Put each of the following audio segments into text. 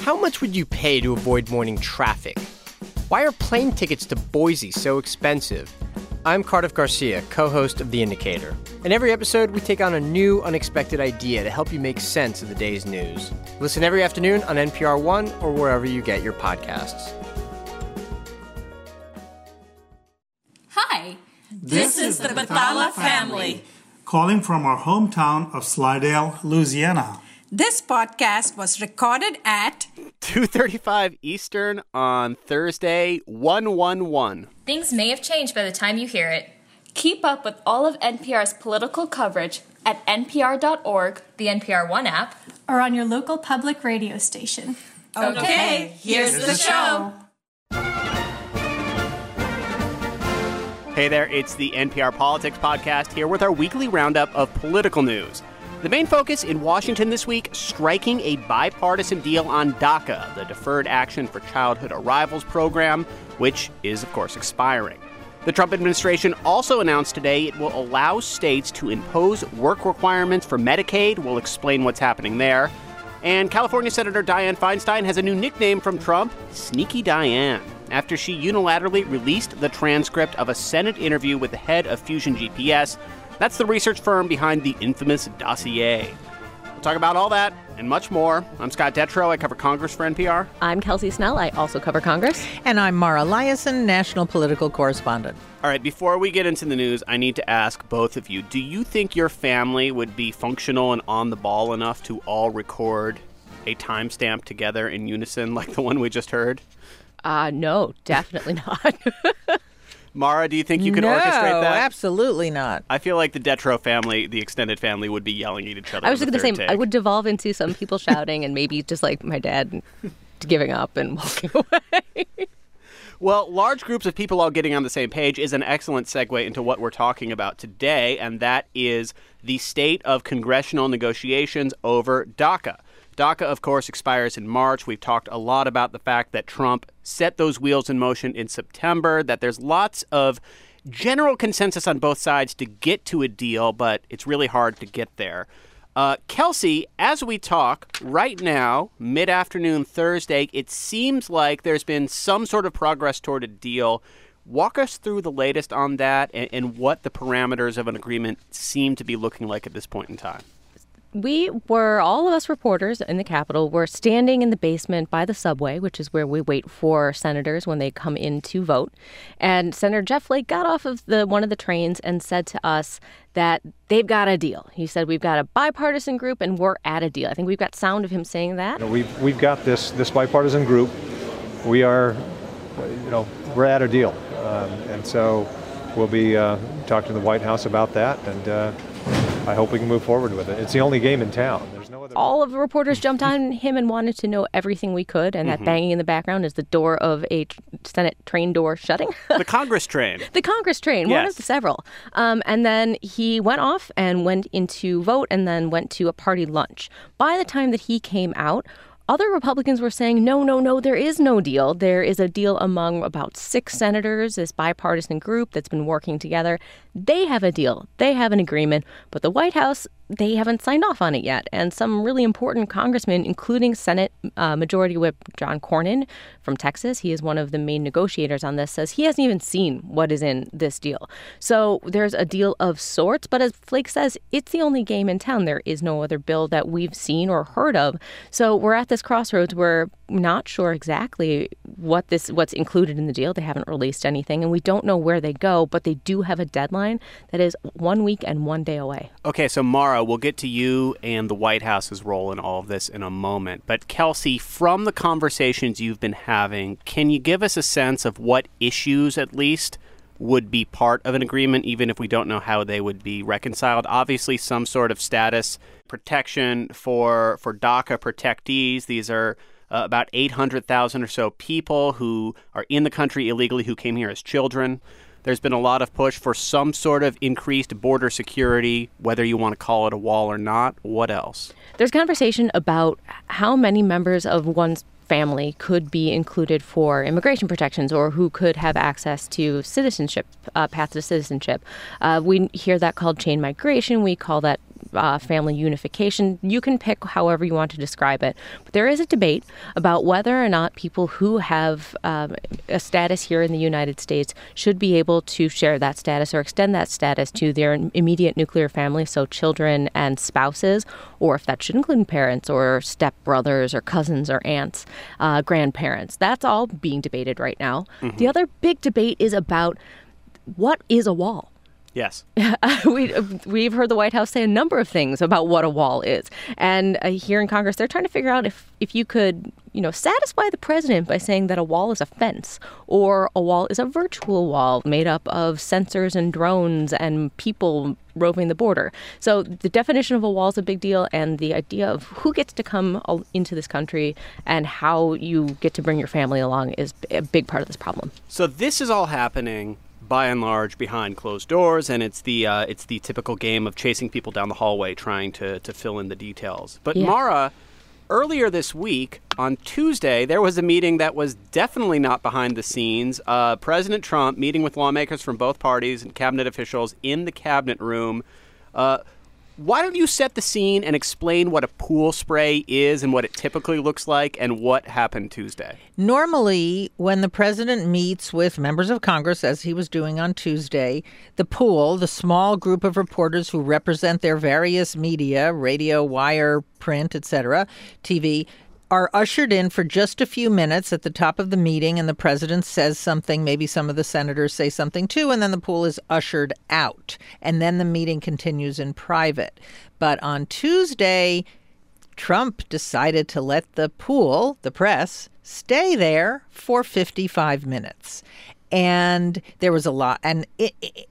How much would you pay to avoid morning traffic? Why are plane tickets to Boise so expensive? I'm Cardiff Garcia, co host of The Indicator. In every episode, we take on a new, unexpected idea to help you make sense of the day's news. Listen every afternoon on NPR One or wherever you get your podcasts. Hi, this, is the Bathala family. calling from our hometown of Slidell, Louisiana. This podcast was recorded at 2:35 Eastern on Thursday, 111. Things may have changed by the time you hear it. Keep up with all of NPR's political coverage at npr.org, The NPR One app. or on your local public radio station. Okay, here's the show. Hey there, it's the NPR Politics Podcast here with our weekly roundup of political news. The main focus in Washington this week striking a bipartisan deal on DACA, the Deferred Action for Childhood Arrivals program, which is, of course, expiring. The Trump administration also announced today it will allow states to impose work requirements for Medicaid. We'll explain what's happening there. And California Senator Dianne Feinstein has a new nickname from Trump Sneaky Dianne, after she unilaterally released the transcript of a Senate interview with the head of Fusion GPS. That's the research firm behind the infamous dossier. We'll talk about all that and much more. I'm Scott Detrow. I cover Congress for NPR. I'm Kelsey Snell. I also cover Congress. And I'm Mara Liasson, national political correspondent. All right, before we get into the news, I need to ask both of you do you think your family would be functional and on the ball enough to all record a timestamp together in unison like the one we just heard? Uh, no, definitely not. Mara, do you think you could no, orchestrate that? No, absolutely not. I feel like the Detrow family, the extended family, would be yelling at each other. I was on going to the say, third I would devolve into some people shouting and maybe just like my dad giving up and walking away. Well, large groups of people all getting on the same page is an excellent segue into what we're talking about today, and that is the state of congressional negotiations over DACA. DACA, of course, expires in March. We've talked a lot about the fact that Trump set those wheels in motion in September, that there's lots of general consensus on both sides to get to a deal, but it's really hard to get there. Uh, Kelsey, as we talk right now, mid afternoon Thursday, it seems like there's been some sort of progress toward a deal. Walk us through the latest on that and, and what the parameters of an agreement seem to be looking like at this point in time. We were, all of us reporters in the Capitol, were standing in the basement by the subway, which is where we wait for senators when they come in to vote. And Senator Jeff Flake got off of the one of the trains and said to us that they've got a deal. He said, We've got a bipartisan group and we're at a deal. I think we've got sound of him saying that. You know, we've we've got this this bipartisan group. We are, you know, we're at a deal, um, and so we'll be uh, talking to the White House about that, and uh, I hope we can move forward with it. It's the only game in town. There's no other. all of the reporters jumped on him and wanted to know everything we could. And that banging in the background is the door of a tr- Senate train door shutting. The Congress train. the Congress train, one Yes. of the several. Um, and then he went off and went into vote and then went to a party lunch. By the time that he came out, other Republicans were saying, no, no, no, there is no deal. There is a deal among about six senators, this bipartisan group that's been working together. They have a deal, they have an agreement, but the White House, they haven't signed off on it yet. And some really important congressmen, including Senate uh, Majority Whip John Cornyn from Texas, he is one of the main negotiators on this, says he hasn't even seen what is in this deal. So there's a deal of sorts, but as Flake says, it's the only game in town. There is no other bill that we've seen or heard of. So we're at this crossroads. We're not sure exactly what this what's included in the deal. They haven't released anything, and we don't know where they go. But they do have a deadline that is one week and one day away. Okay, so Mara, we'll get to you and the White House's role in all of this in a moment. But Kelsey, from the conversations you've been having, can you give us a sense of what issues, at least, would be part of an agreement, even if we don't know how they would be reconciled? Obviously, some sort of status protection for for DACA protectees. These are uh, about 800,000 or so people who are in the country illegally who came here as children. There's been a lot of push for some sort of increased border security, whether you want to call it a wall or not. What else? There's conversation about how many members of one's family could be included for immigration protections or who could have access to citizenship, uh, path to citizenship. Uh, we hear that called chain migration. We call that uh, family unification. You can pick however you want to describe it. But there is a debate about whether or not people who have um, a status here in the United States should be able to share that status or extend that status to their immediate nuclear family, so children and spouses, or if that should include parents or stepbrothers or cousins or aunts, uh, grandparents. That's all being debated right now. Mm-hmm. The other big debate is about what is a wall? Yes. we, we've heard the White House say a number of things about what a wall is. And uh, here in Congress, they're trying to figure out if, if you could, you know, satisfy the president by saying that a wall is a fence or a wall is a virtual wall made up of sensors and drones and people roving the border. So the definition of a wall is a big deal, and the idea of who gets to come into this country and how you get to bring your family along is a big part of this problem. So this is all happening by and large behind closed doors, and it's the uh, it's the typical game of chasing people down the hallway, trying to to fill in the details. But yeah. Mara, earlier this week on Tuesday, there was a meeting that was definitely not behind the scenes. Uh, President Trump meeting with lawmakers from both parties and cabinet officials in the cabinet room. Uh, why don't you set the scene and explain what a pool spray is and what it typically looks like and what happened Tuesday? Normally, when the president meets with members of Congress, as he was doing on Tuesday, the pool, the small group of reporters who represent their various media, radio, wire, print, etc., TV, are ushered in for just a few minutes at the top of the meeting, and the president says something. Maybe some of the senators say something too, and then the pool is ushered out. And then the meeting continues in private. But on Tuesday, Trump decided to let the pool, the press, stay there for 55 minutes. And there was a lot. And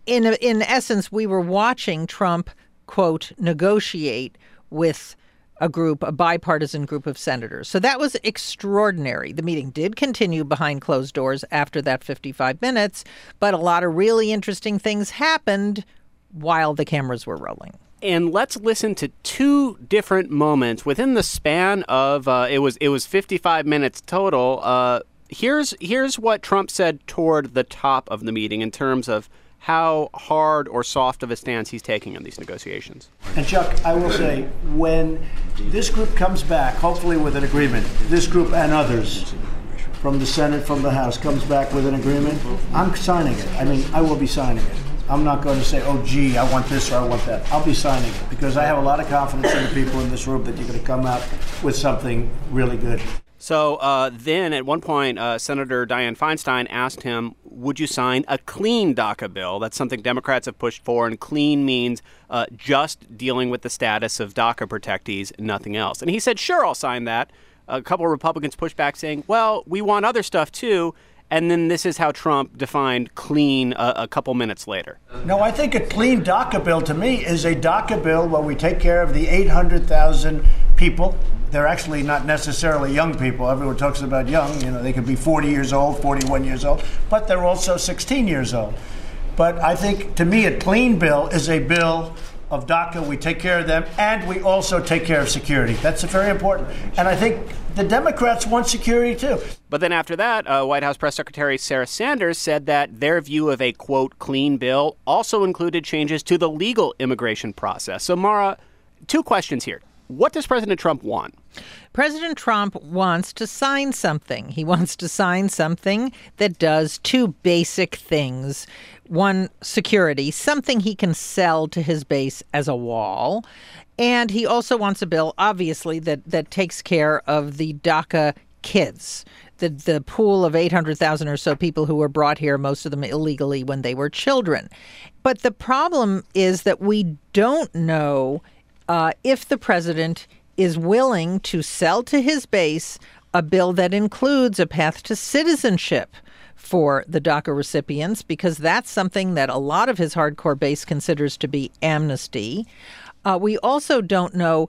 in, in essence, we were watching Trump, quote, negotiate with a group, a bipartisan group of senators. So that was extraordinary. The meeting did continue behind closed doors after that 55 minutes, but a lot of really interesting things happened while the cameras were rolling. And let's listen to two different moments within the span of uh, it was it was 55 minutes total. Uh, here's here's what Trump said toward the top of the meeting in terms of how hard or soft of a stance he's taking on these negotiations. And Chuck, I will say, when this group comes back, hopefully with an agreement, this group and others from the Senate, from the House, comes back with an agreement, I'm signing it. I mean, I will be signing it. I'm not going to say, oh, gee, I want this or I want that. I'll be signing it because I have a lot of confidence in the people in this room that you're going to come out with something really good. So uh, then, at one point, uh, Senator Dianne Feinstein asked him, "Would you sign a clean DACA bill?" That's something Democrats have pushed for, and clean means uh, just dealing with the status of DACA protectees, nothing else. And he said, "Sure, I'll sign that." A couple of Republicans pushed back, saying, "Well, we want other stuff too." And then this is how Trump defined clean a, a, couple minutes later. No, I think a clean DACA bill to me is a DACA bill where we take care of the 800,000 people. They're actually not necessarily young people. Everyone talks about young. You know, they could be 40 years old, 41 years old, but they're also 16 years old. But I think to me, a clean bill is a bill of DACA. We take care of them, and we also take care of security. That's very important. And I think the Democrats want security too. But then after that, uh, White House Press Secretary Sarah Sanders said that their view of a quote clean bill also included changes to the legal immigration process. So, Mara, two questions here. What does President Trump want? President Trump wants to sign something. He wants to sign something that does two basic things one, security, something he can sell to his base as a wall. And he also wants a bill, obviously, that, that takes care of the DACA kids, the, the pool of 800,000 or so people who were brought here, most of them illegally when they were children. But the problem is that we don't know uh, if the president is willing to sell to his base a bill that includes a path to citizenship for the DACA recipients, because that's something that a lot of his hardcore base considers to be amnesty. Uh, we also don't know,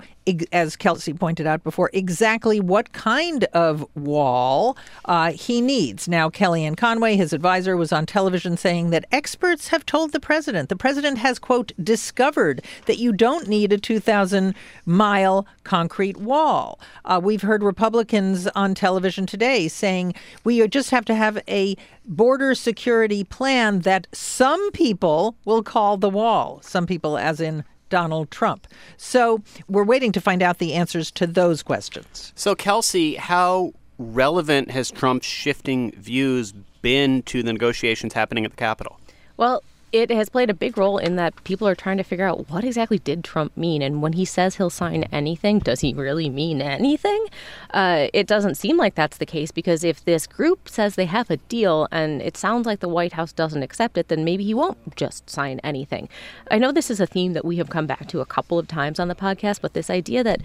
as Kelsey pointed out before, exactly what kind of wall uh, he needs. Now, Kellyanne Conway, his advisor, was on television saying that experts have told the president, the president has, quote, discovered that you don't need a 2,000 mile concrete wall. Uh, we've heard Republicans on television today saying we just have to have a border security plan that some people will call the wall. Some people, as in Donald Trump. So we're waiting to find out the answers to those questions. So, Kelsey, how relevant has Trump's shifting views been to the negotiations happening at the Capitol? Well, it has played a big role in that people are trying to figure out what exactly did Trump mean, and when he says he'll sign anything, does he really mean anything? Uh, it doesn't seem like that's the case because if this group says they have a deal and it sounds like the White House doesn't accept it, then maybe he won't just sign anything. I know this is a theme that we have come back to a couple of times on the podcast, but this idea that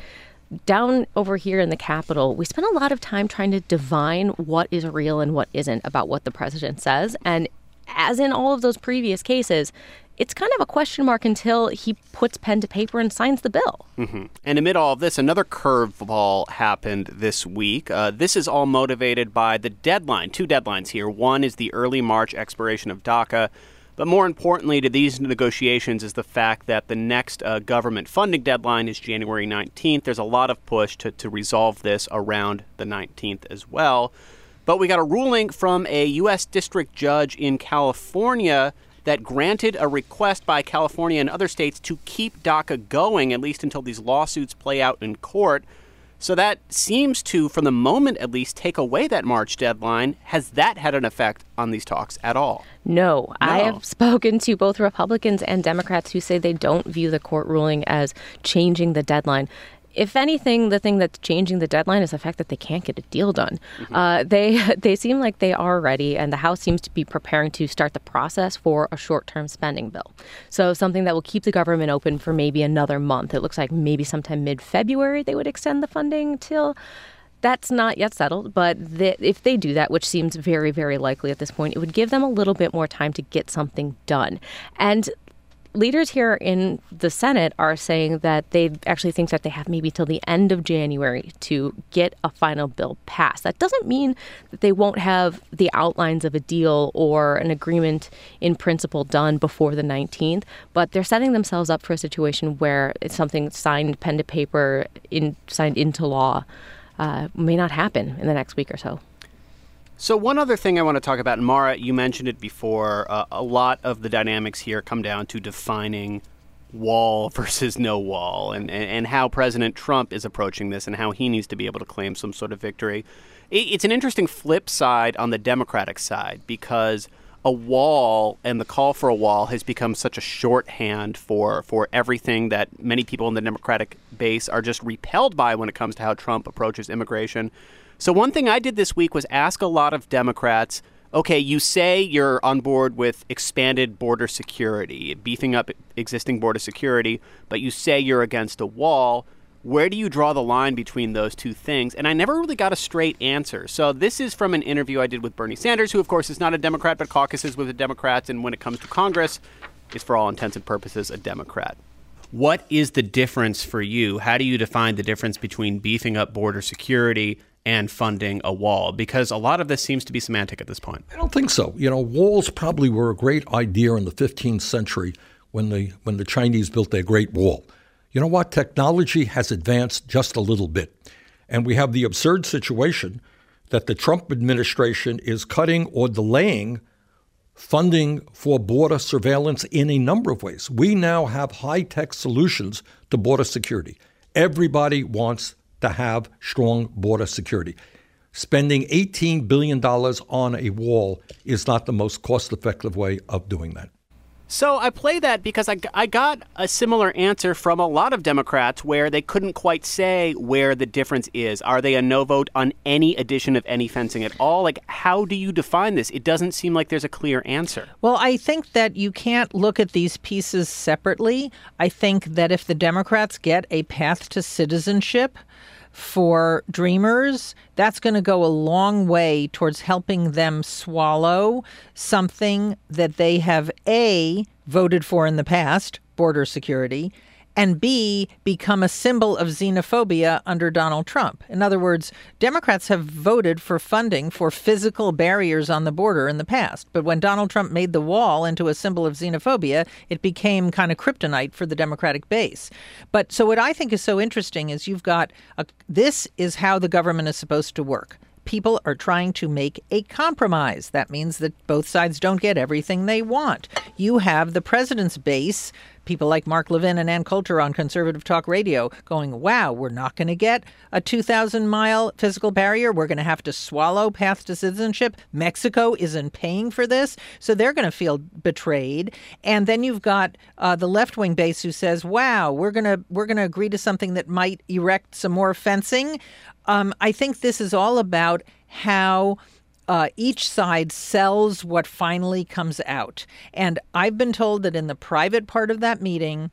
down over here in the Capitol, we spend a lot of time trying to divine what is real and what isn't about what the president says. And as in all of those previous cases, it's kind of a question mark until he puts pen to paper and signs the bill. Mm-hmm. And amid all of this, another curveball happened this week. Uh, this is all motivated by the deadline, two deadlines here. One is the early March expiration of DACA. But more importantly to these negotiations is the fact that the next uh, government funding deadline is January 19th. There's a lot of push to, to resolve this around the 19th as well. But we got a ruling from a U.S. district judge in California that granted a request by California and other states to keep DACA going, at least until these lawsuits play out in court. So that seems to, from the moment at least, take away that March deadline. Has that had an effect on these talks at all? No. no. I have spoken to both Republicans and Democrats who say they don't view the court ruling as changing the deadline if anything, the thing that's changing the deadline is the fact that they can't get a deal done. Mm-hmm. Uh, they they seem like they are ready, and the House seems to be preparing to start the process for a short-term spending bill. So something that will keep the government open for maybe another month. It looks like maybe sometime mid-February they would extend the funding till. That's not yet settled, but the, if they do that, which seems very, very likely at this point, it would give them a little bit more time to get something done. And leaders here in the Senate are saying that they actually think that they have maybe till the end of January to get a final bill passed. That doesn't mean that they won't have the outlines of a deal or an agreement in principle done before the 19th, but they're setting themselves up for a situation where it's something signed pen to paper, in, signed into law, uh, may not happen in the next week or so. So, one other thing I want to talk about, Mara, you mentioned it before. Uh, a lot of the dynamics here come down to defining wall versus no wall and, and, how President Trump is approaching this and how he needs to be able to claim some sort of victory. It, it's an interesting flip side on the Democratic side because a wall and the call for a wall has become such a shorthand for, for everything that many people in the Democratic base are just repelled by when it comes to how Trump approaches immigration. So, one thing I did this week was ask a lot of Democrats okay, you say you're on board with expanded border security, beefing up existing border security, but you say you're against a wall. Where do you draw the line between those two things? And I never really got a straight answer. So, this is from an interview I did with Bernie Sanders, who, of course, is not a Democrat, but caucuses with the Democrats. And when it comes to Congress, is for all intents and purposes a Democrat. What is the difference for you? How do you define the difference between beefing up border security and funding a wall? Because a lot of this seems to be semantic at this point. I don't think so. You know, walls probably were a great idea in the 15th century when the when the Chinese built their Great Wall. You know what? Technology has advanced just a little bit. And we have the absurd situation that the Trump administration is cutting or delaying funding for border surveillance in a number of ways. We now have high tech solutions to border security. Everybody wants to have strong border security. Spending $18 billion on a wall is not the most cost effective way of doing that. So I play that because I, I got a similar answer from a lot of Democrats where they couldn't quite say where the difference is. Are they a no vote on any addition of any fencing at all? Like, how do you define this? It doesn't seem like there's a clear answer. Well, I think that you can't look at these pieces separately. I think that if the Democrats get a path to citizenship, for dreamers, that's going to go a long way towards helping them swallow something that they have A, voted for in the past, border security, and B, become a symbol of xenophobia under Donald Trump. In other words, Democrats have voted for funding for physical barriers on the border in the past. But when Donald Trump made the wall into a symbol of xenophobia, it became kind of kryptonite for the Democratic base. But so what I think is so interesting is you've got a, this is how the government is supposed to work people are trying to make a compromise. That means that both sides don't get everything they want. You have the president's base people like Mark Levin and Ann Coulter on conservative talk radio going, wow, we're not going to get a 2,000 mile physical barrier. We're going to have to swallow path to citizenship. Mexico isn't paying for this. So they're going to feel betrayed. And then you've got uh, the left wing base who says, wow, we're going to we're going to agree to something that might erect some more fencing. Um, I think this is all about how uh, each side sells what finally comes out. And I've been told that in the private part of that meeting,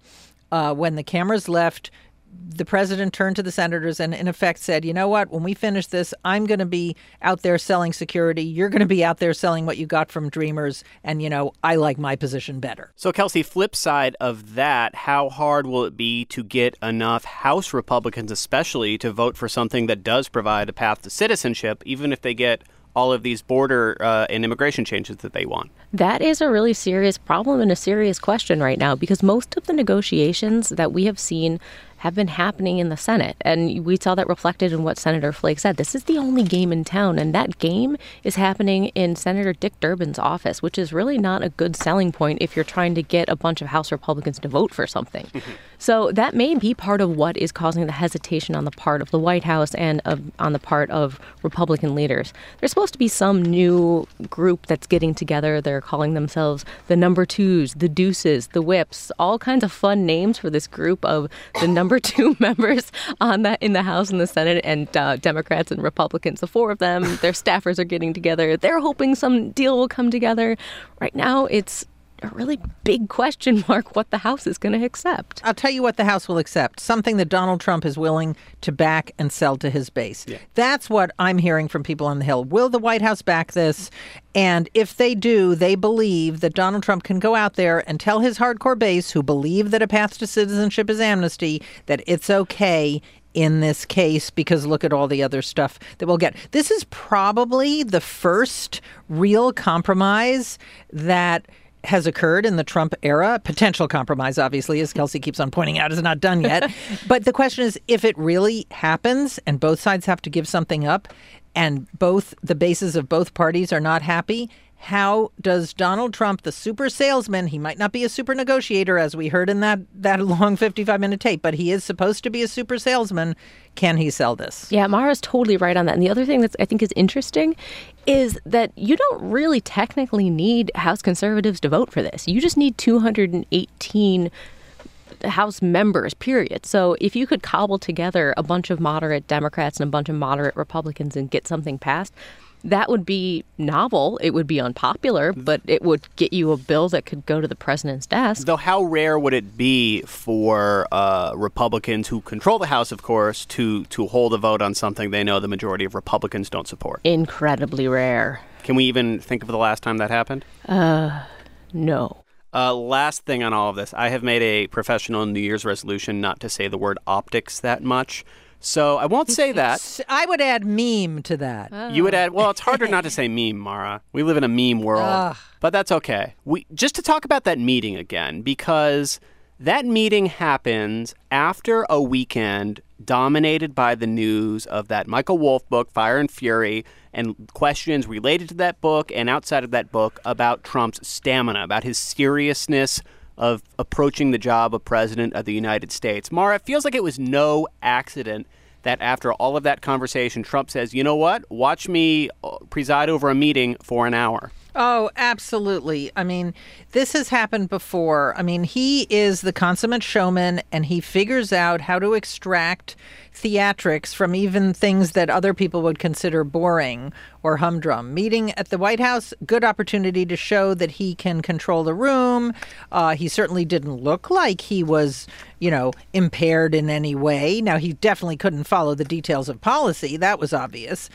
uh, when the cameras left, the president turned to the senators and, in effect, said, You know what? When we finish this, I'm going to be out there selling security. You're going to be out there selling what you got from Dreamers. And, you know, I like my position better. So, Kelsey, flip side of that, how hard will it be to get enough House Republicans, especially, to vote for something that does provide a path to citizenship, even if they get all of these border uh, and immigration changes that they want? That is a really serious problem and a serious question right now because most of the negotiations that we have seen have been happening in the Senate. And we saw that reflected in what Senator Flake said. This is the only game in town, and that game is happening in Senator Dick Durbin's office, which is really not a good selling point if you're trying to get a bunch of House Republicans to vote for something. so that may be part of what is causing the hesitation on the part of the White House and of, on the part of Republican leaders. There's supposed to be some new group that's getting together. They're calling themselves the number twos, the deuces, the whips, all kinds of fun names for this group of the number two members on that in the House and the Senate, and uh, Democrats and Republicans. The four of them, their staffers are getting together. They're hoping some deal will come together. Right now, it's a really big question mark what the House is going to accept. I'll tell you what the House will accept something that Donald Trump is willing to back and sell to his base. Yeah. That's what I'm hearing from people on the Hill. Will the White House back this? And if they do, they believe that Donald Trump can go out there and tell his hardcore base who believe that a path to citizenship is amnesty that it's okay in this case because look at all the other stuff that we'll get. This is probably the first real compromise that has occurred in the Trump era. Potential compromise, obviously, as Kelsey keeps on pointing out, is not done yet. but the question is if it really happens and both sides have to give something up and both the bases of both parties are not happy, how does Donald Trump, the super salesman, he might not be a super negotiator, as we heard in that, that long 55 minute tape, but he is supposed to be a super salesman. Can he sell this? Yeah, Mara's totally right on that. And the other thing that I think is interesting is that you don't really technically need House conservatives to vote for this. You just need 218 House members, period. So if you could cobble together a bunch of moderate Democrats and a bunch of moderate Republicans and get something passed, that would be novel. It would be unpopular, but it would get you a bill that could go to the president's desk. Though, how rare would it be for uh, Republicans who control the House, of course, to to hold a vote on something they know the majority of Republicans don't support? Incredibly rare. Can we even think of the last time that happened? Uh, no. Uh, last thing on all of this, I have made a professional New Year's resolution not to say the word optics that much. So I won't say that. I would add meme to that. Oh. You would add. Well, it's harder not to say meme, Mara. We live in a meme world, Ugh. but that's okay. We just to talk about that meeting again because that meeting happens after a weekend dominated by the news of that Michael Wolff book, Fire and Fury, and questions related to that book and outside of that book about Trump's stamina, about his seriousness of approaching the job of president of the United States. Mara, it feels like it was no accident that after all of that conversation, Trump says, you know what? Watch me uh, preside over a meeting for an hour. Oh, absolutely. I mean, this has happened before. I mean, he is the consummate showman and he figures out how to extract theatrics from even things that other people would consider boring or humdrum. Meeting at the White House, good opportunity to show that he can control the room. Uh, he certainly didn't look like he was, you know, impaired in any way. Now, he definitely couldn't follow the details of policy. That was obvious.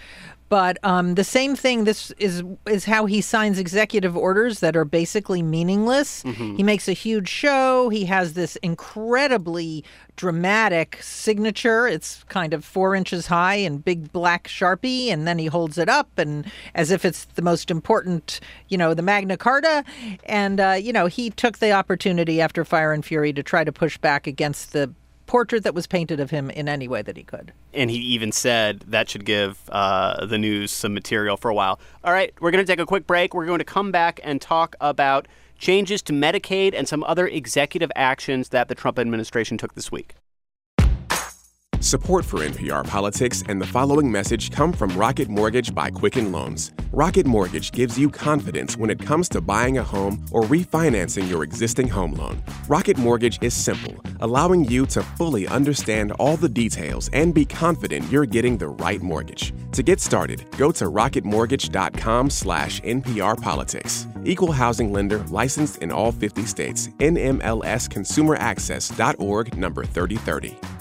But um, the same thing. This is is how he signs executive orders that are basically meaningless. Mm-hmm. He makes a huge show. He has this incredibly dramatic signature. It's kind of four inches high and big black sharpie, and then he holds it up and as if it's the most important, you know, the Magna Carta. And uh, you know, he took the opportunity after Fire and Fury to try to push back against the portrait that was painted of him in any way that he could. And he even said that should give uh, the news some material for a while. All right, we're going to take a quick break. We're going to come back and talk about changes to Medicaid, and some other executive actions that the Trump administration took this week. Support for NPR Politics and the following message come from Rocket Mortgage by Quicken Loans. Rocket Mortgage gives you confidence when it comes to buying a home or refinancing your existing home loan. Rocket Mortgage is simple, allowing you to fully understand all the details and be confident you're getting the right mortgage. To get started, go to rocketmortgage.com slash. Equal housing lender licensed in all 50 states. NMLSconsumeraccess.org number 3030.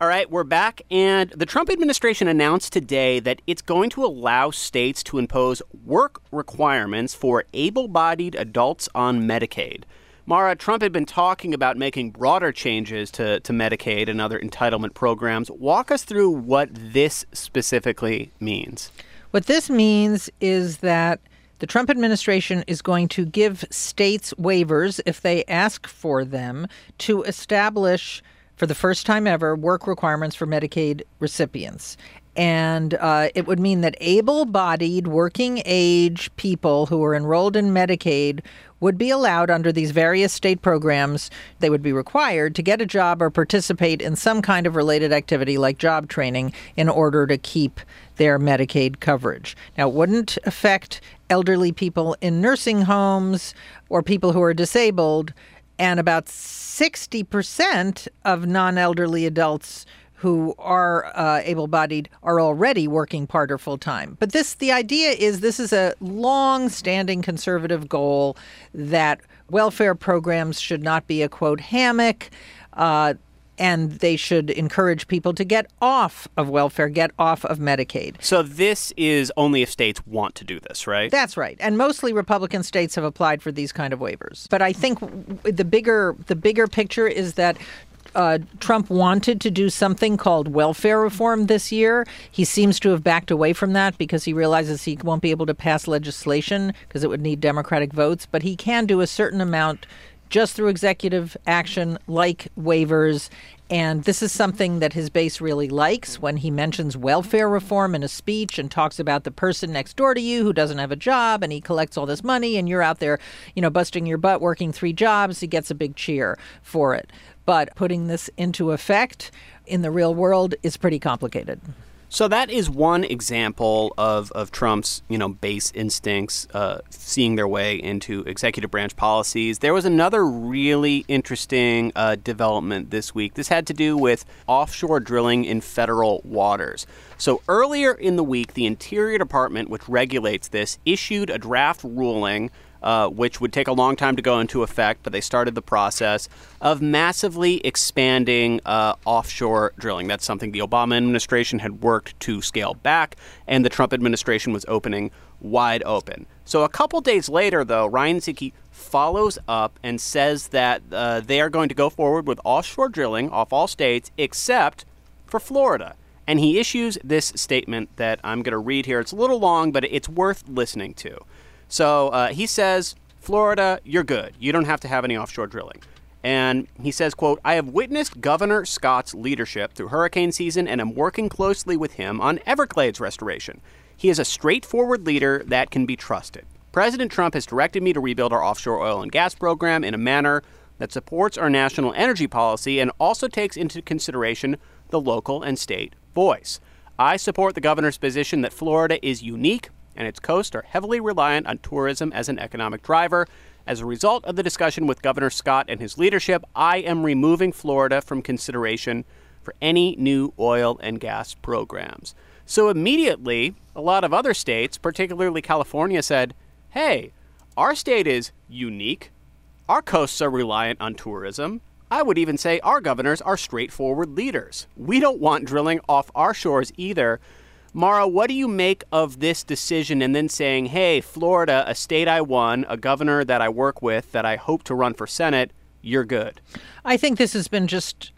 All right, we're back, and the Trump administration announced today that it's going to allow states to impose work requirements for able bodied adults on Medicaid. Mara, Trump had been talking about making broader changes to, to Medicaid and other entitlement programs. Walk us through what this specifically means. What this means is that the Trump administration is going to give states waivers if they ask for them to establish for the first time ever, work requirements for Medicaid recipients. And uh, it would mean that able bodied, working age people who are enrolled in Medicaid would be allowed under these various state programs. They would be required to get a job or participate in some kind of related activity like job training in order to keep their Medicaid coverage. Now, it wouldn't affect elderly people in nursing homes or people who are disabled and about 60% of non elderly adults who are uh, able-bodied are already working part or full time. But this, the idea is, this is a long-standing conservative goal that welfare programs should not be a quote hammock. Uh, and they should encourage people to get off of welfare, get off of Medicaid. So this is only if states want to do this, right? That's right. And mostly Republican states have applied for these kind of waivers. But I think the bigger the bigger picture is that uh, Trump wanted to do something called welfare reform this year. He seems to have backed away from that because he realizes he won't be able to pass legislation because it would need Democratic votes. But he can do a certain amount just through executive action like waivers. And this is something that his base really likes when he mentions welfare reform in a speech and talks about the person next door to you who doesn't have a job and he collects all this money and you're out there, you know, busting your butt working three jobs. He gets a big cheer for it. But putting this into effect in the real world is pretty complicated. So that is one example of, of Trump's, you know, base instincts uh, seeing their way into executive branch policies. There was another really interesting uh, development this week. This had to do with offshore drilling in federal waters. So earlier in the week, the Interior Department, which regulates this, issued a draft ruling uh, which would take a long time to go into effect, but they started the process of massively expanding uh, offshore drilling. That's something the Obama administration had worked to scale back, and the Trump administration was opening wide open. So a couple days later, though, Ryan Zinke follows up and says that uh, they are going to go forward with offshore drilling off all states except for Florida. And he issues this statement that I'm going to read here. It's a little long, but it's worth listening to. So uh, he says, Florida, you're good. You don't have to have any offshore drilling. And he says, quote, I have witnessed Governor Scott's leadership through hurricane season and am working closely with him on Everglades restoration. He is a straightforward leader that can be trusted. President Trump has directed me to rebuild our offshore oil and gas program in a manner that supports our national energy policy and also takes into consideration the local and state voice. I support the governor's position that Florida is unique and its coast are heavily reliant on tourism as an economic driver. As a result of the discussion with Governor Scott and his leadership, I am removing Florida from consideration for any new oil and gas programs. So immediately, a lot of other states, particularly California, said, hey, our state is unique. Our coasts are reliant on tourism. I would even say our governors are straightforward leaders. We don't want drilling off our shores either. Mara, what do you make of this decision and then saying, hey, Florida, a state I won, a governor that I work with, that I hope to run for Senate, you're good? I think this has been just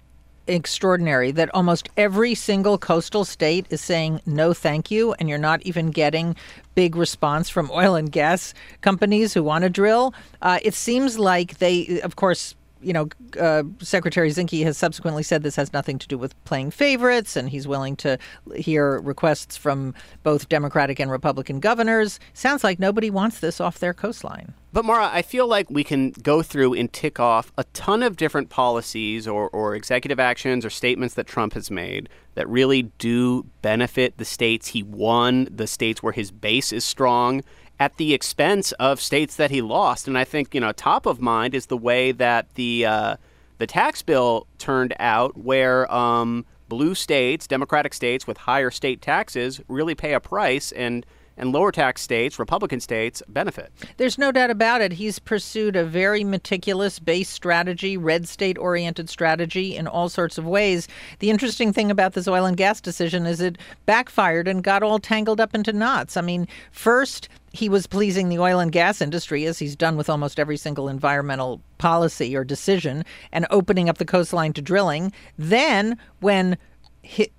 extraordinary that almost every single coastal state is saying no thank you and you're not even getting big response from oil and gas companies who want to drill uh, it seems like they of course you know, uh, Secretary Zinke has subsequently said this has nothing to do with playing favorites, and he's willing to hear requests from both Democratic and Republican governors. Sounds like nobody wants this off their coastline. But Mara, I feel like we can go through and tick off a ton of different policies or, or executive actions or statements that Trump has made that really do benefit the states he won, the states where his base is strong, at the expense of states that he lost. And I think you know top of mind is the way that the uh, the tax bill turned out, where um, blue states, Democratic states with higher state taxes, really pay a price and and lower tax states, Republican states, benefit. There's no doubt about it. He's pursued a very meticulous base strategy, red state oriented strategy in all sorts of ways. The interesting thing about this oil and gas decision is it backfired and got all tangled up into knots. I mean, first, he was pleasing the oil and gas industry, as he's done with almost every single environmental policy or decision, and opening up the coastline to drilling. Then, when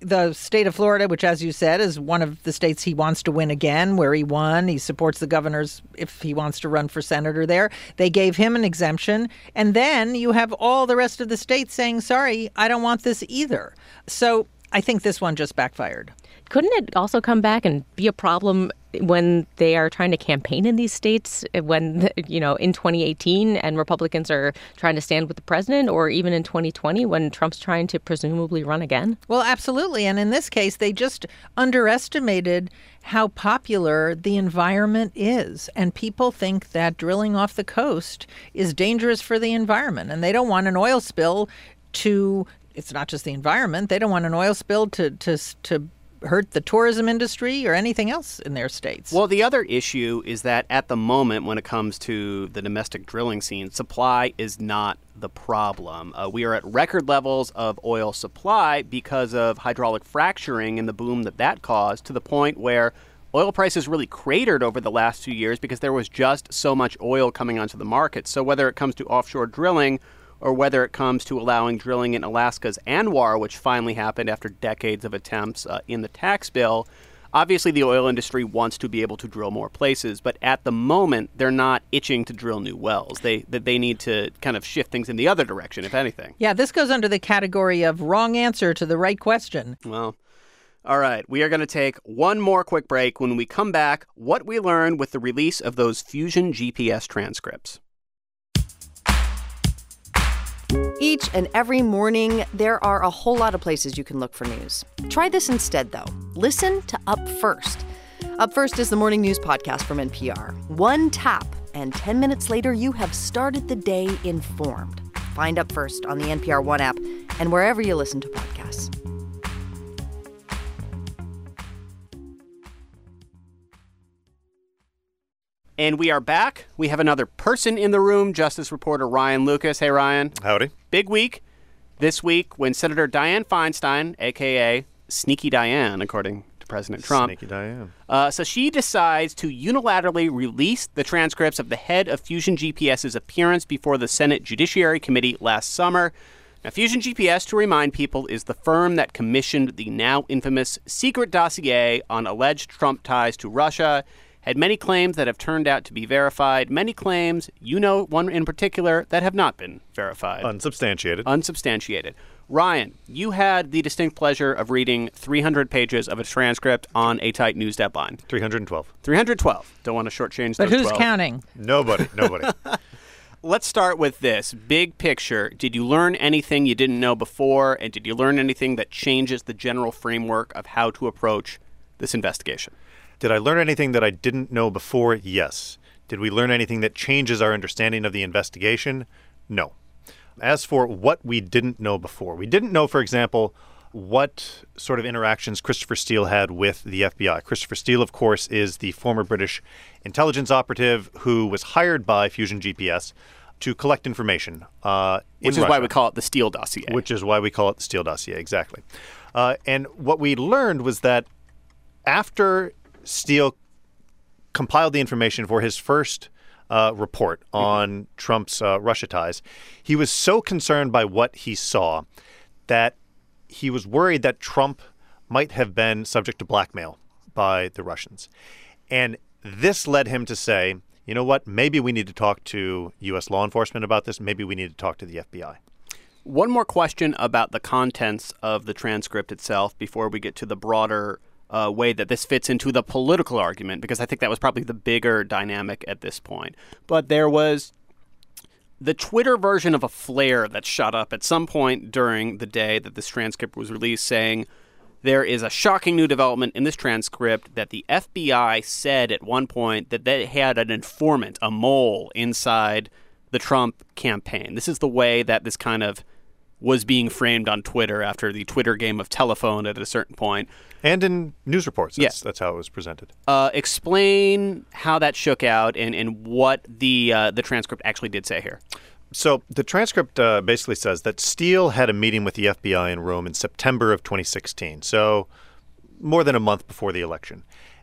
the state of Florida, which, as you said, is one of the states he wants to win again, where he won. He supports the governors if he wants to run for senator there. They gave him an exemption. And then you have all the rest of the states saying, sorry, I don't want this either. So I think this one just backfired. Couldn't it also come back and be a problem when they are trying to campaign in these states when you know in 2018 and republicans are trying to stand with the president or even in 2020 when trump's trying to presumably run again? Well absolutely. And in this case they just underestimated how popular the environment is. And people think that drilling off the coast is dangerous for the environment. And they don't want an oil spill to it's not just the environment they don't want an oil spill to to to hurt the tourism industry or anything else in their states. Well, the other issue is that at the moment, when it comes to the domestic drilling scene, supply is not the problem. Uh, we are at record levels of oil supply because of hydraulic fracturing and the boom that that caused, to the point where oil prices really cratered over the last few years because there was just so much oil coming onto the market. So, whether it comes to offshore drilling, or whether it comes to allowing drilling in Alaska's ANWR, which finally happened after decades of attempts uh, in the tax bill. Obviously, the oil industry wants to be able to drill more places, but at the moment, they're not itching to drill new wells. They they need to kind of shift things in the other direction, if anything. Yeah, this goes under the category of wrong answer to the right question. Well, all right, we are going to take one more quick break. When we come back, what we learned with the release of those Fusion GPS transcripts. Each and every morning, there are a whole lot of places you can look for news. Try this instead, though. Listen to Up First. Up First is the morning news podcast from NPR. One tap, and 10 minutes later, you have started the day informed. Find Up First on the NPR One app and wherever you listen to podcasts. And we are back. We have another person in the room, Justice reporter Ryan Lucas. Hey, Ryan. Howdy. Big week this week when Senator Dianne Feinstein, a.k.a. Sneaky Dianne, according to President Trump. Sneaky Dianne. Uh, so she decides to unilaterally release the transcripts of the head of Fusion GPS's appearance before the Senate Judiciary Committee last summer. Now, Fusion GPS, to remind people, is the firm that commissioned the now infamous secret dossier on alleged Trump ties to Russia had many claims that have turned out to be verified, many claims, you know one in particular, that have not been verified. Unsubstantiated. Unsubstantiated. Ryan, you had the distinct pleasure of reading 300 pages of a transcript on a tight news deadline. 312. 312. Don't want to shortchange But those who's 12. counting? Nobody. Nobody. Let's start with this big picture. Did you learn anything you didn't know before? And did you learn anything that changes the general framework of how to approach this investigation? Did I learn anything that I didn't know before? Yes. Did we learn anything that changes our understanding of the investigation? No. As for what we didn't know before, we didn't know, for example, what sort of interactions Christopher Steele had with the FBI. Christopher Steele, of course, is the former British intelligence operative who was hired by Fusion GPS to collect information. Uh, Which is Russia, why we call it the Steele dossier. Which is why we call it the Steele dossier, exactly. Uh, and what we learned was that after Steele compiled the information for his first uh, report on Trump's uh, Russia ties. He was so concerned by what he saw that he was worried that Trump might have been subject to blackmail by the Russians. And this led him to say, you know what? Maybe we need to talk to U.S. law enforcement about this. Maybe we need to talk to the FBI. One more question about the contents of the transcript itself before we get to the broader uh, way that this fits into the political argument, because I think that was probably the bigger dynamic at this point. But there was the Twitter version of a flare that shot up at some point during the day that this transcript was released saying, there is a shocking new development in this transcript that the FBI said at one point that they had an informant, a mole, inside the Trump campaign. This is the way that this kind of was being framed on Twitter after the Twitter game of telephone at a certain point. And in news reports, that's, yes. that's how it was presented. Uh, explain how that shook out and, and what the uh, the transcript actually did say here. So the transcript uh, basically says that Steele had a meeting with the FBI in Rome in September of 2016, so more than a month before the election.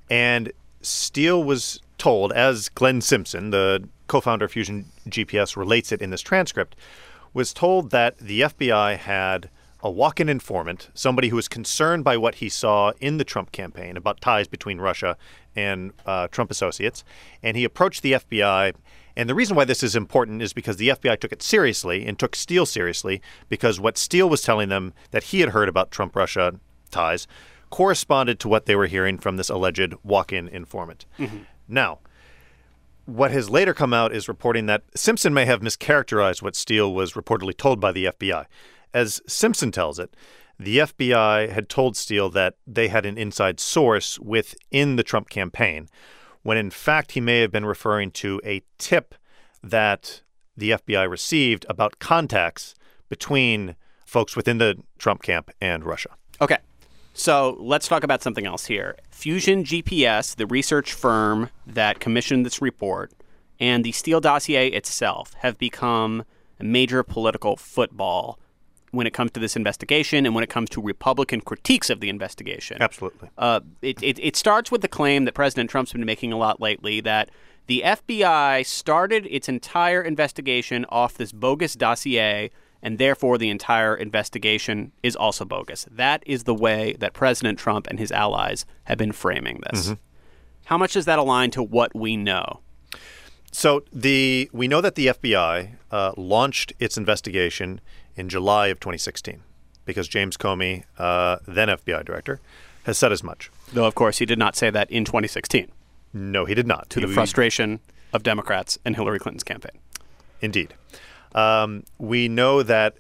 And Steele was told, as Glenn Simpson, the co founder of Fusion GPS, relates it in this transcript, was told that the FBI had a walk in informant, somebody who was concerned by what he saw in the Trump campaign about ties between Russia and uh, Trump associates. And he approached the FBI and the reason why this is important is because the FBI took it seriously and took Steele seriously because what Steele was telling them that he had heard about Trump Russia ties corresponded to what they were hearing from this alleged walk in informant. Mm-hmm. Now, what has later come out is reporting that Simpson may have mischaracterized what Steele was reportedly told by the FBI. As Simpson tells it, the FBI had told Steele that they had an inside source within the Trump campaign when in fact he may have been referring to a tip that the FBI received about contacts between folks within the Trump camp and Russia. Okay. So let's talk about something else here. Fusion GPS, the research firm that commissioned this report, and the Steele dossier itself have become a major political football when it comes to this investigation and when it comes to Republican critiques of the investigation. Absolutely. Uh, it, it, it starts with the claim that President Trump's been making a lot lately that the FBI started its entire investigation off this bogus dossier, and therefore the entire investigation is also bogus. That is the way that President Trump and his allies have been framing this. Mm-hmm. How much does that align to what we know? So the we know that the FBI uh, launched its investigation in July of 2016 because James Comey, uh, then FBI director, has said as much. Though, of course, he did not say that in 2016. No, he did not. To he, the frustration of Democrats and Hillary Clinton's campaign. Indeed. Um, we know that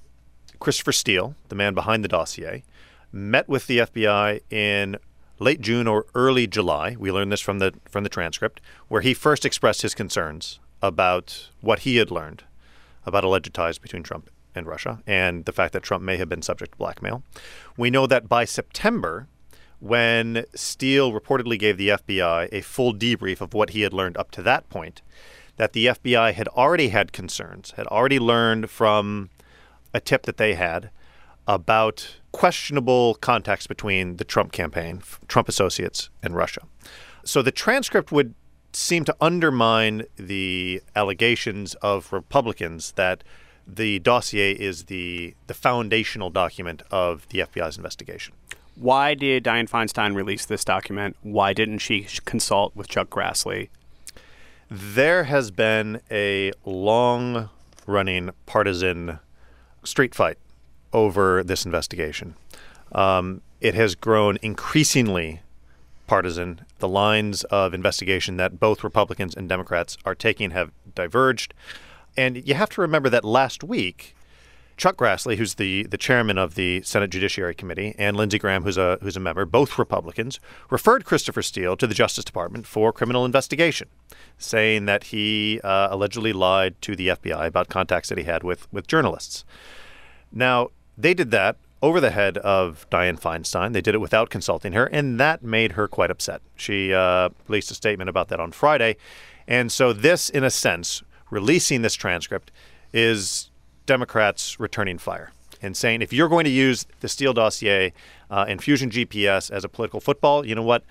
Christopher Steele, the man behind the dossier, met with the FBI in late June or early July. We learned this from the from the transcript, where he first expressed his concerns about what he had learned about alleged ties between Trump and Russia and the fact that Trump may have been subject to blackmail. We know that by September, when Steele reportedly gave the FBI a full debrief of what he had learned up to that point, that the FBI had already had concerns, had already learned from a tip that they had about questionable contacts between the Trump campaign, Trump associates, and Russia. So the transcript would seem to undermine the allegations of Republicans that the dossier is the the foundational document of the FBI's investigation. Why did Dianne Feinstein release this document? Why didn't she consult with Chuck Grassley? There has been a long running partisan street fight over this investigation. Um, it has grown increasingly partisan. The lines of investigation that both Republicans and Democrats are taking have diverged. And you have to remember that last week, Chuck Grassley, who's the, the chairman of the Senate Judiciary Committee, and Lindsey Graham, who's a who's a member, both Republicans, referred Christopher Steele to the Justice Department for criminal investigation, saying that he uh, allegedly lied to the FBI about contacts that he had with with journalists. Now they did that over the head of Dianne Feinstein. They did it without consulting her, and that made her quite upset. She uh, released a statement about that on Friday, and so this, in a sense releasing this transcript is Democrats returning fire and saying if you're going to use the Steele dossier uh, and Fusion GPS as a political football, you know what?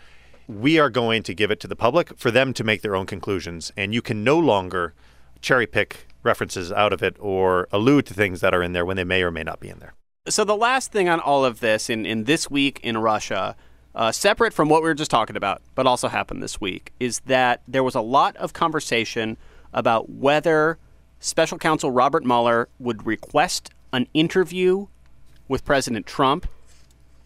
We are going to give it to the public for them to make their own conclusions, and you can no longer cherry pick references out of it or allude to things that are in there when they may or may not be in there. So the last thing on all of this in, in this week in Russia, uh, separate from what we were just talking about, but also happened this week, is that there was a lot of conversation about whether special counsel Robert Mueller would request an interview with President Trump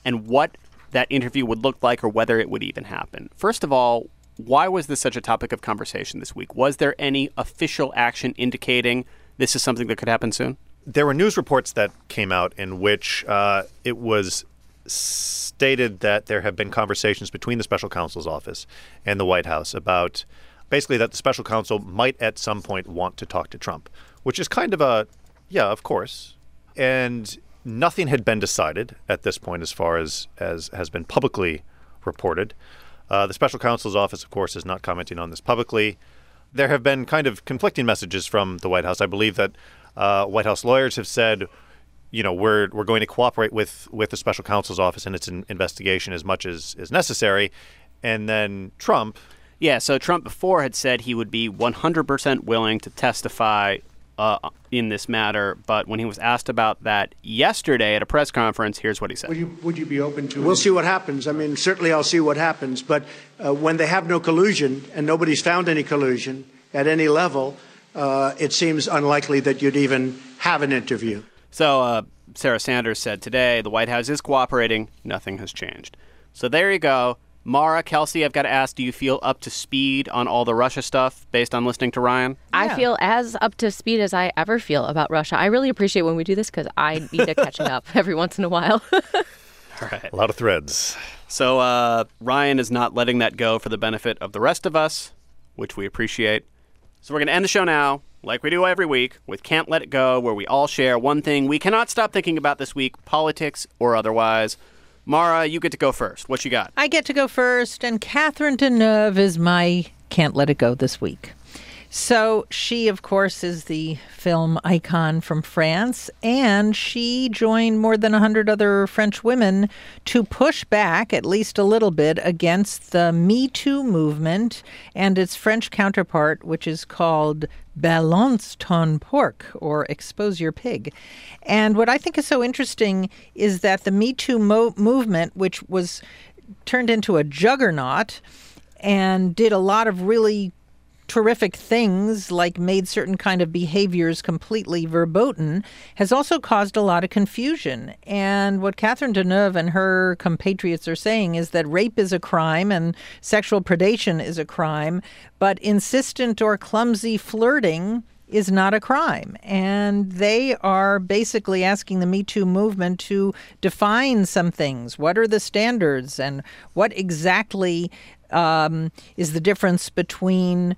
and what that interview would look like or whether it would even happen. First of all, why was this such a topic of conversation this week? Was there any official action indicating this is something that could happen soon? There were news reports that came out in which uh, it was stated that there have been conversations between the special counsel's office and the White House about basically that the special counsel might at some point want to talk to Trump, which is kind of a, yeah, of course. And nothing had been decided at this point as far as, as has been publicly reported. Uh, the special counsel's office, of course, is not commenting on this publicly. There have been kind of conflicting messages from the White House. I believe that uh, White House lawyers have said, you know, we're we're going to cooperate with with the special counsel's office in its in- investigation as much as is necessary. And then Trump, yeah. So Trump before had said he would be 100% willing to testify uh, in this matter, but when he was asked about that yesterday at a press conference, here's what he said: Would you would you be open to? We'll see what happens. I mean, certainly I'll see what happens. But uh, when they have no collusion and nobody's found any collusion at any level, uh, it seems unlikely that you'd even have an interview. So uh, Sarah Sanders said today the White House is cooperating. Nothing has changed. So there you go. Mara, Kelsey, I've got to ask, do you feel up to speed on all the Russia stuff based on listening to Ryan? I feel as up to speed as I ever feel about Russia. I really appreciate when we do this because I need to catching up every once in a while. All right. A lot of threads. So uh, Ryan is not letting that go for the benefit of the rest of us, which we appreciate. So we're going to end the show now, like we do every week, with Can't Let It Go, where we all share one thing we cannot stop thinking about this week, politics or otherwise. Mara, you get to go first. What you got? I get to go first, and Catherine Deneuve is my Can't Let It Go this week. So, she, of course, is the film icon from France, and she joined more than 100 other French women to push back, at least a little bit, against the Me Too movement and its French counterpart, which is called Balance ton porc, or Expose Your Pig. And what I think is so interesting is that the Me Too mo- movement, which was turned into a juggernaut and did a lot of really terrific things like made certain kind of behaviors completely verboten has also caused a lot of confusion. And what Catherine Deneuve and her compatriots are saying is that rape is a crime and sexual predation is a crime, but insistent or clumsy flirting is not a crime. And they are basically asking the Me Too movement to define some things. What are the standards and what exactly um, is the difference between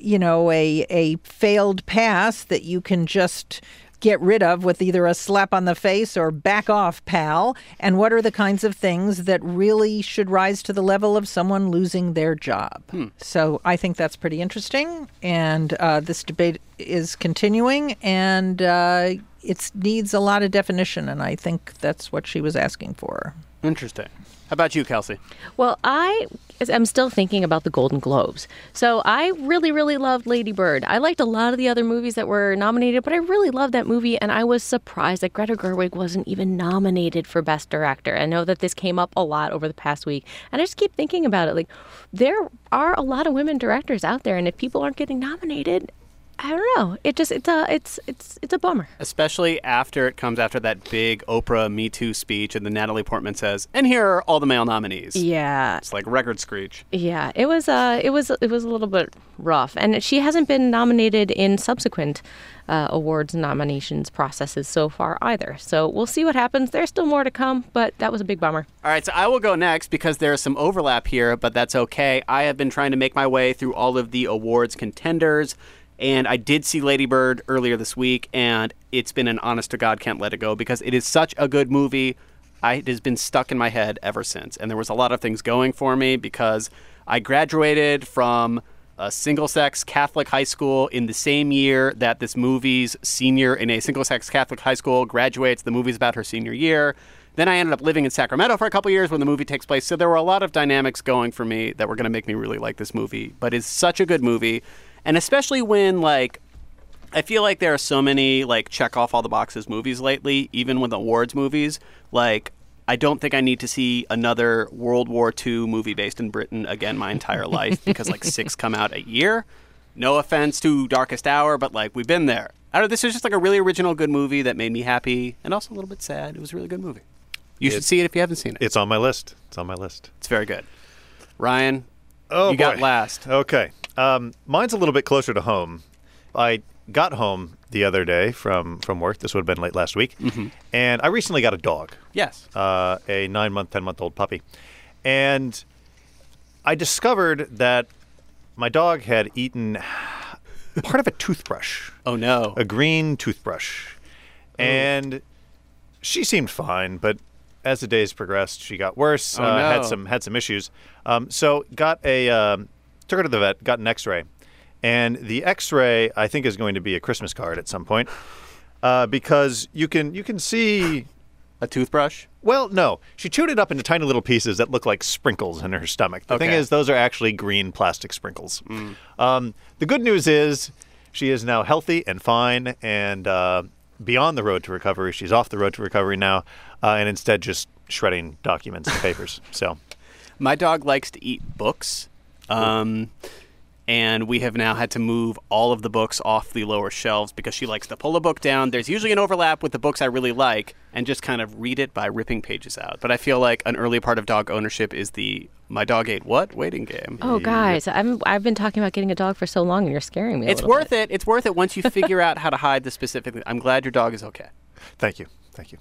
you know, a a failed pass that you can just get rid of with either a slap on the face or back off, pal? And what are the kinds of things that really should rise to the level of someone losing their job? Hmm. So I think that's pretty interesting. And uh, this debate is continuing and uh, it needs a lot of definition. And I think that's what she was asking for. Interesting. How about you, Kelsey? Well, I am still thinking about the Golden Globes. So I really, really loved Lady Bird. I liked a lot of the other movies that were nominated, but I really loved that movie, and I was surprised that Greta Gerwig wasn't even nominated for Best Director. I know that this came up a lot over the past week, and I just keep thinking about it. Like, there are a lot of women directors out there, and if people aren't getting nominated, I don't know. It just it's a it's it's it's a bummer. Especially after it comes after that big Oprah Me Too speech, and then Natalie Portman says, "And here are all the male nominees." Yeah, it's like record screech. Yeah, it was uh it was it was a little bit rough, and she hasn't been nominated in subsequent uh, awards nominations processes so far either. So we'll see what happens. There's still more to come, but that was a big bummer. All right, so I will go next because there's some overlap here, but that's okay. I have been trying to make my way through all of the awards contenders. And I did see Lady Bird earlier this week, and it's been an honest to God can't let it go because it is such a good movie. I, it has been stuck in my head ever since. And there was a lot of things going for me because I graduated from a single sex Catholic high school in the same year that this movie's senior in a single sex Catholic high school graduates. The movie's about her senior year. Then I ended up living in Sacramento for a couple years when the movie takes place. So there were a lot of dynamics going for me that were going to make me really like this movie. But it's such a good movie and especially when like I feel like there are so many like check off all the boxes movies lately, even with awards movies. Like I don't think I need to see another World War II movie based in Britain again my entire life because like six come out a year. No offense to Darkest Hour, but like we've been there. I don't know. This is just like a really original, good movie that made me happy and also a little bit sad. It was a really good movie. You should see it if you haven't seen it. It's on my list. It's on my list. It's very good. Ryan, Oh, you got last. Okay. Um, mine's a little bit closer to home. I got home the other day from, from work. This would have been late last week. Mhm. And I recently got a dog. Yes. Uh, a nine month, 10 month old puppy. And I discovered that my dog had eaten part of a toothbrush. Oh, no. A green toothbrush. And she seemed fine, but as the days progressed, she got worse. Oh, uh, Had some had some issues. Um, so got a um, took her to the vet, got an X-ray, and the X-ray I think is going to be a Christmas card at some point uh, because you can you can see a toothbrush. Well, no, she chewed it up into tiny little pieces that look like sprinkles in her stomach. The thing is, those are actually green plastic sprinkles. Um, the good news is she is now healthy and fine and uh, beyond the road to recovery. She's off the road to recovery now, uh, and instead just shredding documents and papers. So. My dog likes to eat books. Um, and we have now had to move all of the books off the lower shelves because she likes to pull a book down. There's usually an overlap with the books I really like and just kind of read it by ripping pages out. But I feel like an early part of dog ownership is the my dog ate what waiting game. Oh, guys, I'm, I've been talking about getting a dog for so long, and you're scaring me. A It's little worth it. It's worth it once you figure out how to hide the specific. I'm glad your dog is okay. Thank you. Thank you.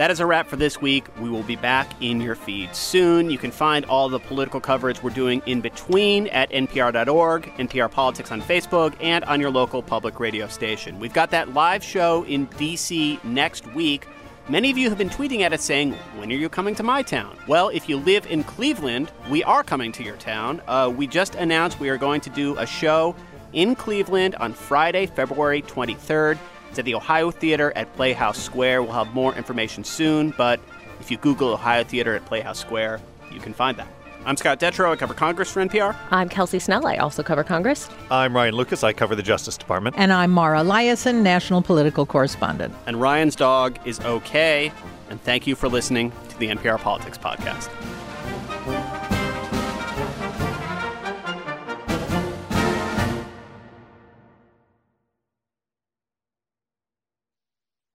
That is a wrap for this week. We will be back in your feed soon. You can find all the political coverage we're doing in between at npr.org, NPR Politics on Facebook, and on your local public radio station. We've got that live show in D.C. next week. Many of you have been tweeting at us saying, When are you coming to my town? Well, if you live in Cleveland, we are coming to your town. Uh, we just announced we are going to do a show in Cleveland on Friday, February 23rd. It's at the Ohio Theater at Playhouse Square. We'll have more information soon, but if you Google Ohio Theater at Playhouse Square, you can find that. I'm Scott Detrow. I cover Congress for NPR. I'm Kelsey Snell. I also cover Congress. I'm Ryan Lucas. I cover the Justice Department. And I'm Mara Liasson, national political correspondent. And Ryan's dog is okay. And thank you for listening to the NPR Politics Podcast.